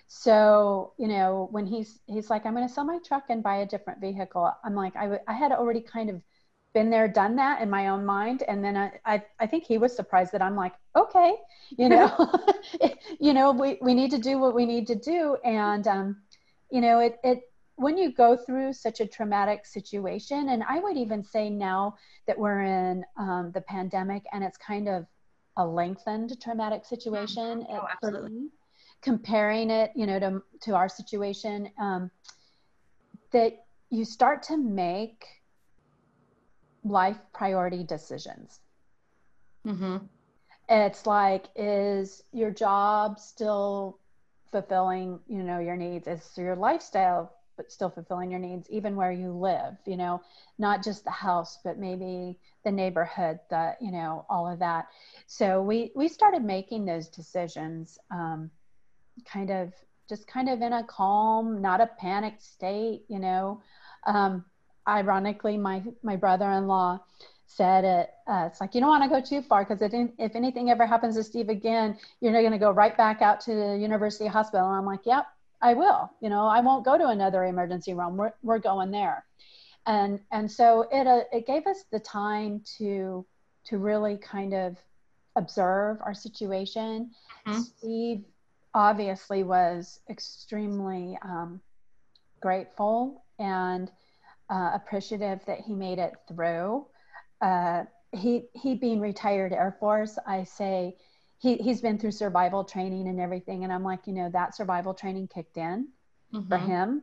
So, you know, when he's, he's like, I'm going to sell my truck and buy a different vehicle. I'm like, I, w- I had already kind of been there, done that in my own mind. And then I, I, I think he was surprised that I'm like, okay, you know, you know, we, we need to do what we need to do. And, um, you know, it, it, when you go through such a traumatic situation, and I would even say now that we're in um, the pandemic and it's kind of a lengthened traumatic situation, oh, absolutely. comparing it, you know, to, to our situation, um, that you start to make life priority decisions. Mm-hmm. It's like, is your job still fulfilling, you know, your needs? Is your lifestyle but still fulfilling your needs, even where you live? You know, not just the house, but maybe the neighborhood, the you know, all of that. So we we started making those decisions, um, kind of just kind of in a calm, not a panicked state. You know. Um, ironically, my my brother-in-law said it. Uh, it's like you don't want to go too far because if anything ever happens to Steve again, you're going to go right back out to the university hospital. And I'm like, yep, I will. You know, I won't go to another emergency room. We're we're going there, and and so it uh, it gave us the time to to really kind of observe our situation. Mm-hmm. Steve obviously was extremely um, grateful and uh, appreciative that he made it through. Uh, he he being retired Air Force, I say he he's been through survival training and everything, and I'm like, you know, that survival training kicked in mm-hmm. for him.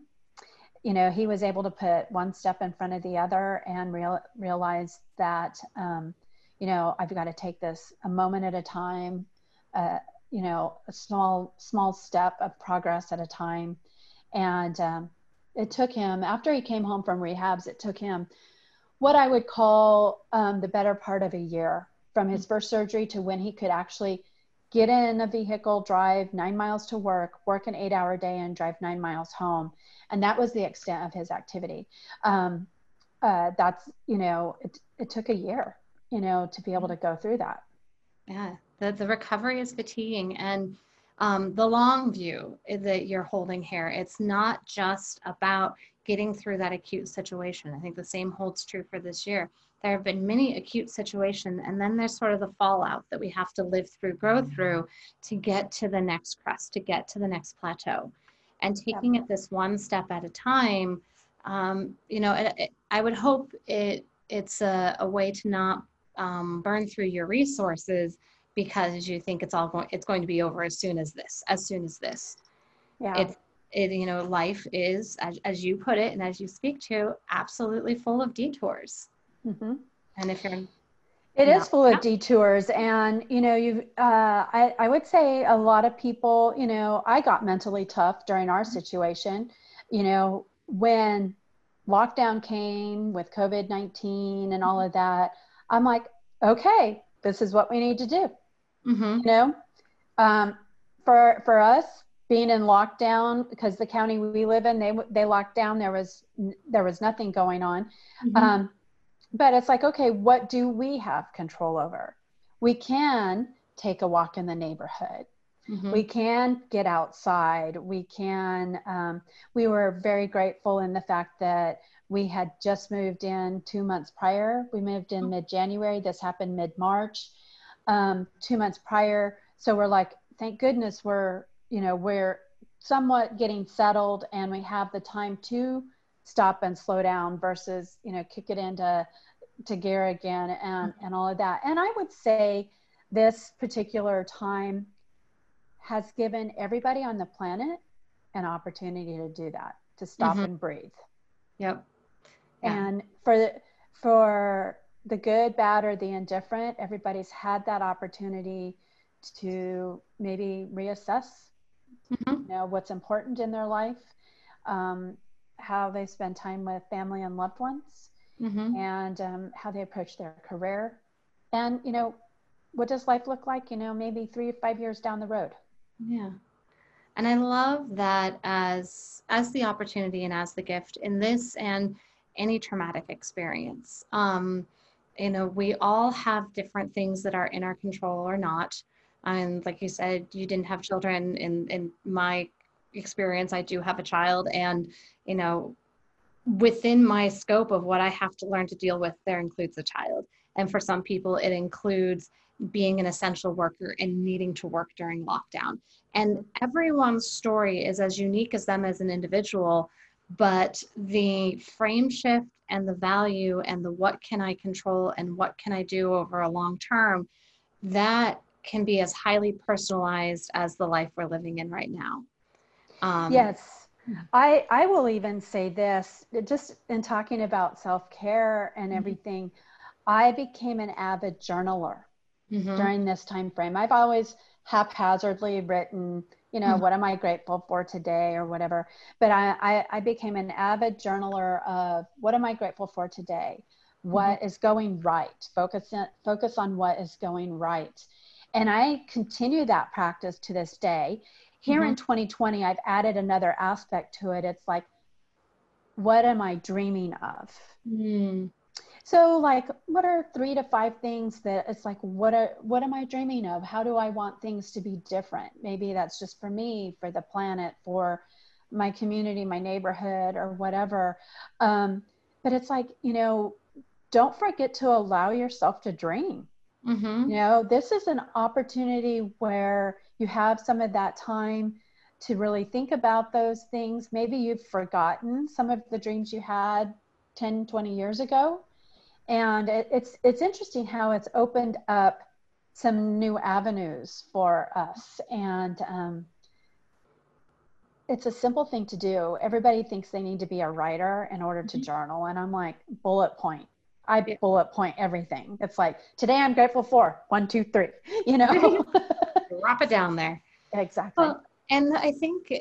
You know, he was able to put one step in front of the other and real, realize that, um, you know, I've got to take this a moment at a time. Uh, you know, a small small step of progress at a time, and um, it took him after he came home from rehabs it took him what i would call um, the better part of a year from his first surgery to when he could actually get in a vehicle drive nine miles to work work an eight hour day and drive nine miles home and that was the extent of his activity um, uh, that's you know it, it took a year you know to be able to go through that yeah the, the recovery is fatiguing and um, the long view that you're holding here. It's not just about getting through that acute situation. I think the same holds true for this year. There have been many acute situations, and then there's sort of the fallout that we have to live through, grow mm-hmm. through to get to the next crest, to get to the next plateau. And taking it this one step at a time, um, you know, it, it, I would hope it it's a, a way to not um, burn through your resources because you think it's all going it's going to be over as soon as this as soon as this yeah it's it you know life is as, as you put it and as you speak to absolutely full of detours mm-hmm. and if you're it is full of detours and you know you uh, I, I would say a lot of people you know i got mentally tough during our situation you know when lockdown came with COVID 19 and all of that, I'm like, okay, this is what we need to do. Mm-hmm. You know, um, for, for us, being in lockdown because the county we live in they they locked down there was there was nothing going on mm-hmm. um, but it's like okay what do we have control over? We can take a walk in the neighborhood. Mm-hmm. we can get outside. We can um, we were very grateful in the fact that we had just moved in two months prior. We moved in mm-hmm. mid-january. This happened mid-march. Um, two months prior. So we're like thank goodness we're you know we're somewhat getting settled and we have the time to stop and slow down versus you know kick it into to gear again and and all of that and i would say this particular time has given everybody on the planet an opportunity to do that to stop mm-hmm. and breathe yep yeah. and for the, for the good bad or the indifferent everybody's had that opportunity to maybe reassess mm-hmm. you know what's important in their life um, how they spend time with family and loved ones mm-hmm. and um, how they approach their career. And you know what does life look like you know maybe three or five years down the road? Yeah. And i love that as as the opportunity and as the gift in this and any traumatic experience. Um you know we all have different things that are in our control or not. And like you said you didn't have children in in my experience i do have a child and you know within my scope of what i have to learn to deal with there includes a child and for some people it includes being an essential worker and needing to work during lockdown and everyone's story is as unique as them as an individual but the frame shift and the value and the what can i control and what can i do over a long term that can be as highly personalized as the life we're living in right now. Um, yes. I, I will even say this just in talking about self care and mm-hmm. everything, I became an avid journaler mm-hmm. during this time frame. I've always haphazardly written, you know, mm-hmm. what am I grateful for today or whatever. But I, I, I, became an avid journaler of what am I grateful for today? What mm-hmm. is going right? Focus, in, focus on what is going right and I continue that practice to this day. Here mm-hmm. in 2020, I've added another aspect to it. It's like, what am I dreaming of? Mm. So, like, what are three to five things that it's like, what are what am I dreaming of? How do I want things to be different? Maybe that's just for me, for the planet, for my community, my neighborhood, or whatever. Um, but it's like, you know, don't forget to allow yourself to dream. Mm-hmm. You know, this is an opportunity where you have some of that time to really think about those things. Maybe you've forgotten some of the dreams you had 10, 20 years ago. And it, it's it's interesting how it's opened up some new avenues for us. And um, it's a simple thing to do. Everybody thinks they need to be a writer in order to mm-hmm. journal. And I'm like, bullet point I bullet point everything. It's like today I'm grateful for one, two, three. You know, drop it down there. Exactly. Well, and I think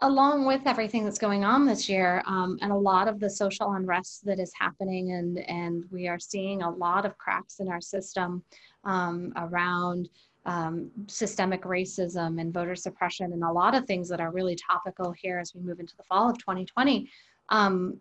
along with everything that's going on this year, um, and a lot of the social unrest that is happening, and and we are seeing a lot of cracks in our system um, around um, systemic racism and voter suppression, and a lot of things that are really topical here as we move into the fall of 2020. Um,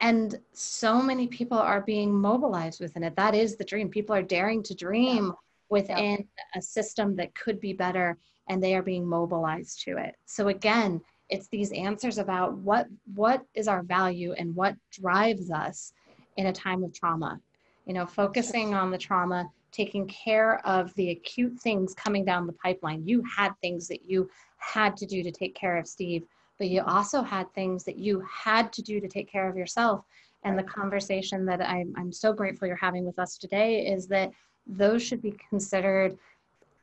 and so many people are being mobilized within it that is the dream people are daring to dream yeah. Within yeah. a system that could be better and they are being mobilized to it so again it's these answers about what what is our value and what drives us in a time of trauma you know focusing on the trauma taking care of the acute things coming down the pipeline you had things that you had to do to take care of steve but you also had things that you had to do to take care of yourself. And the conversation that I'm, I'm so grateful you're having with us today is that those should be considered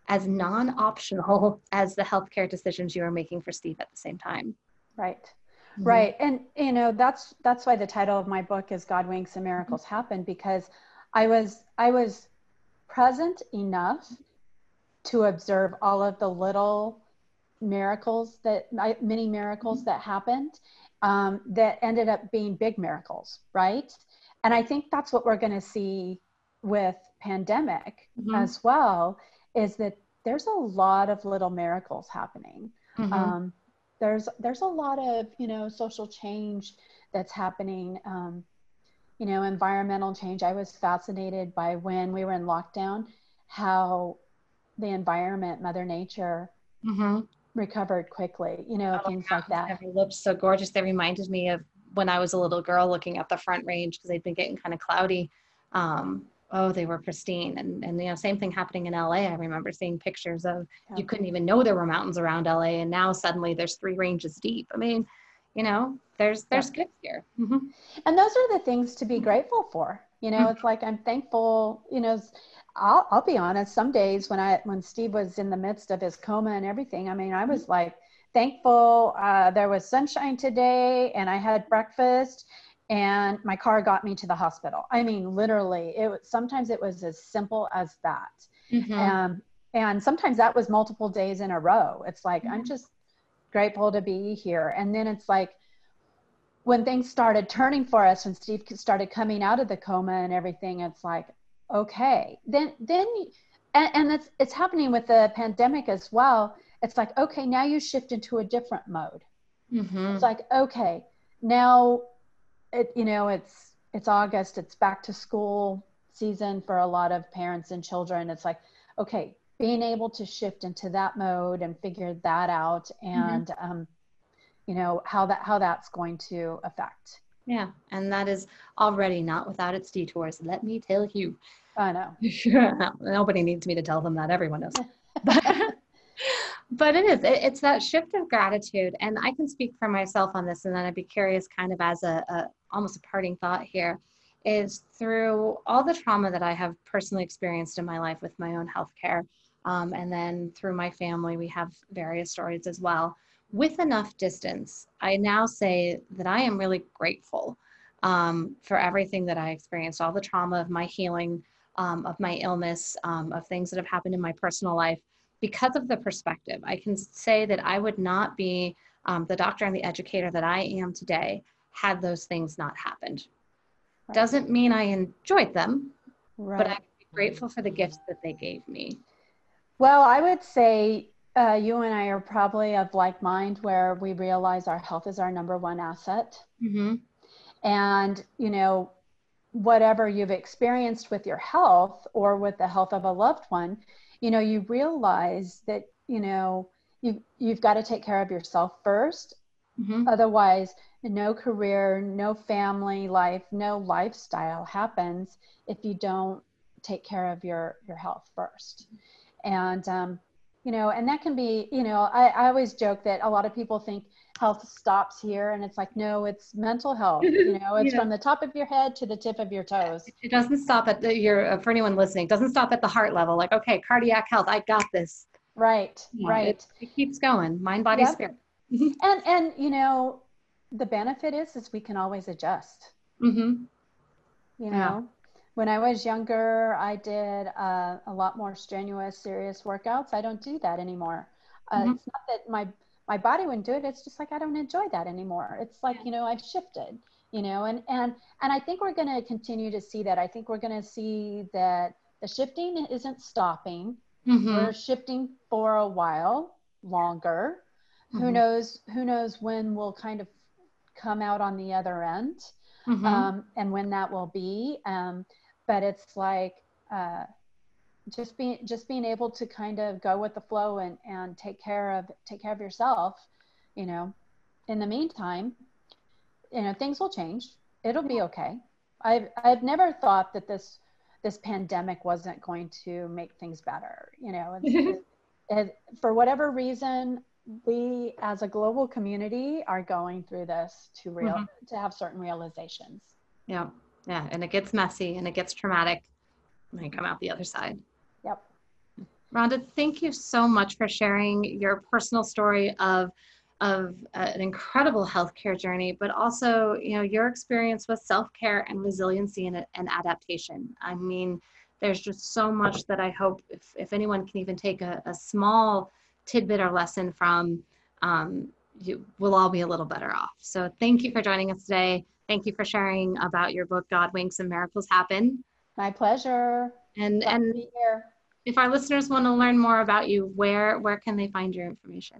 as non optional as the healthcare decisions you are making for Steve at the same time. Right. Mm-hmm. Right. And, you know, that's, that's why the title of my book is God Winks and Miracles mm-hmm. Happen because I was, I was present enough to observe all of the little miracles that many miracles that happened um, that ended up being big miracles, right? And I think that's what we're going to see with pandemic mm-hmm. as well is that there's a lot of little miracles happening. Mm-hmm. Um, there's there's a lot of you know social change that's happening. Um, you know, environmental change. I was fascinated by when we were in lockdown, how the environment, Mother Nature, mm-hmm. recovered quickly. You know, oh, things like that. Never looked so gorgeous. They reminded me of when I was a little girl looking at the Front Range because they'd been getting kind of cloudy. Um, oh, they were pristine. And, and, you know, same thing happening in LA. I remember seeing pictures of, you couldn't even know there were mountains around LA. And now suddenly there's three ranges deep. I mean, you know, there's, there's yeah. gifts here. Mm-hmm. And those are the things to be grateful for. You know, mm-hmm. it's like, I'm thankful, you know, I'll, I'll be honest, some days when I, when Steve was in the midst of his coma and everything, I mean, I was mm-hmm. like, thankful uh, there was sunshine today and I had breakfast and my car got me to the hospital. I mean, literally, it was, sometimes it was as simple as that. Mm-hmm. Um, and sometimes that was multiple days in a row. It's like, mm-hmm. I'm just grateful to be here. And then it's like, when things started turning for us, when Steve started coming out of the coma and everything, it's like, okay, then, then, and, and it's, it's happening with the pandemic as well. It's like, okay, now you shift into a different mode. Mm-hmm. It's like, okay, now it you know it's it's august it's back to school season for a lot of parents and children. It's like okay being able to shift into that mode and figure that out and mm-hmm. um, you know how that how that's going to affect. Yeah and that is already not without its detours let me tell you. I know. Nobody needs me to tell them that everyone knows but it is it's that shift of gratitude and i can speak for myself on this and then i'd be curious kind of as a, a almost a parting thought here is through all the trauma that i have personally experienced in my life with my own healthcare um, and then through my family we have various stories as well. With enough distance i now say that i am really grateful um, for everything that i experienced all the trauma of my healing um, of my illness um, of things that have happened in my personal life because of the perspective, I can say that I would not be um, the doctor and the educator that I am today had those things not happened. Right. Doesn't mean I enjoyed them, right. but I'm grateful for the gifts that they gave me. Well, I would say uh, you and I are probably of like mind where we realize our health is our number one asset. Mm-hmm. And, you know, whatever you've experienced with your health or with the health of a loved one, you know you realize that you know you you've got to take care of yourself 1st mm-hmm. otherwise no career no family life no lifestyle happens if you don't take care of your your health first and um, you know and that can be you know I, I always joke that a lot of people think health stops here and it's like no it's mental health you know it's yeah. from the top of your head to the tip of your toes it doesn't stop at the your uh, for anyone listening doesn't stop at the heart level like okay cardiac health i got this right yeah, right it, it, keeps going mind body yep. spirit and and you know the benefit is is we can always adjust mm-hmm. you know. When i was younger i did uh, a lot more strenuous serious workouts. I don't do that anymore. Uh, mm-hmm. it's not that my my body wouldn't do it. It's just like i don't enjoy that anymore. It's like you know i've shifted you know and and and i think we're going to continue to see that. I think we're going to see that the shifting isn't stopping. Mm-hmm. we're shifting for a while longer. Mm-hmm. who knows who knows when we'll kind of come out on the other end mm-hmm. um, and when that will be. Um, but it's like uh, just being just being able to kind of go with the flow and and take care of take care of yourself you know. In the meantime you know things will change. It'll be okay. I've i've never thought that this this pandemic wasn't going to make things better you know. It, it, for whatever reason we as a global community are going through this to real mm-hmm. to have certain realizations. Yeah yeah and it gets messy and it gets traumatic and then come out the other side Yep. Rhonda, thank you so much for sharing your personal story of of uh, an incredible healthcare journey, but also, you know, your experience with self-care and resiliency and, and adaptation. I mean, there's just so much that I hope if, if anyone can even take a, a small tidbit or lesson from, um, you, we'll all be a little better off. So thank you for joining us today. Thank you for sharing about your book, God Winks and Miracles Happen. My pleasure. And Glad and if our listeners want to learn more about you, where where can they find your information?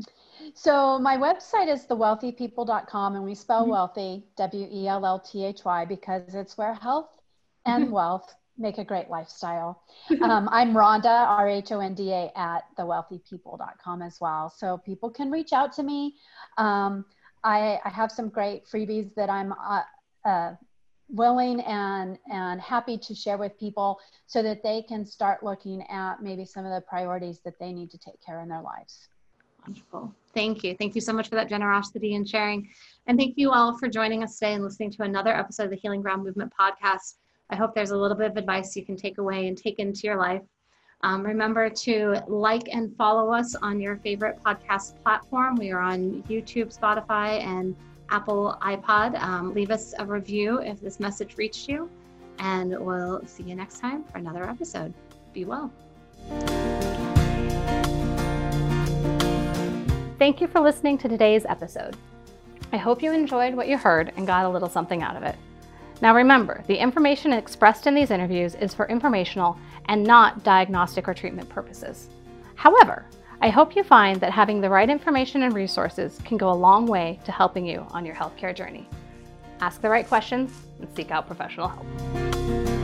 So my website is thewellthypeople.com and we spell mm-hmm. wealthy W-E-L-L-T-H-Y because it's where health and wealth make a great lifestyle. Um, I'm Rhonda, R H O N D A, at thewellthypeople.com as well. So people can reach out to me. Um, I, I, have some great freebies that I'm uh, uh, willing and, and happy to share with people so that they can start looking at maybe some of the priorities that they need to take care in their lives. Wonderful. Thank you. Thank you so much for that generosity and sharing. And thank you all for joining us today and listening to another episode of the Healing Ground Movement podcast. I hope there's a little bit of advice you can take away and take into your life. Um, remember to like and follow us on your favorite podcast platform. We are on YouTube, Spotify, and Apple iPod. Um, leave us a review if this message reached you, and we'll see you next time for another episode. Be well. Thank you for listening to today's episode. I hope you enjoyed what you heard and got a little something out of it. Now remember, the information expressed in these interviews is for informational and not diagnostic or treatment purposes. However, I hope you find that having the right information and resources can go a long way to helping you on your healthcare journey. Ask the right questions and seek out professional help.